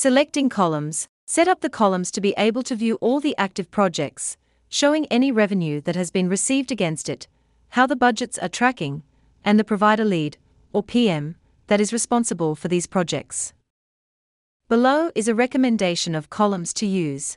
Selecting columns, set up the columns to be able to view all the active projects, showing any revenue that has been received against it, how the budgets are tracking, and the provider lead, or PM, that is responsible for these projects. Below is a recommendation of columns to use.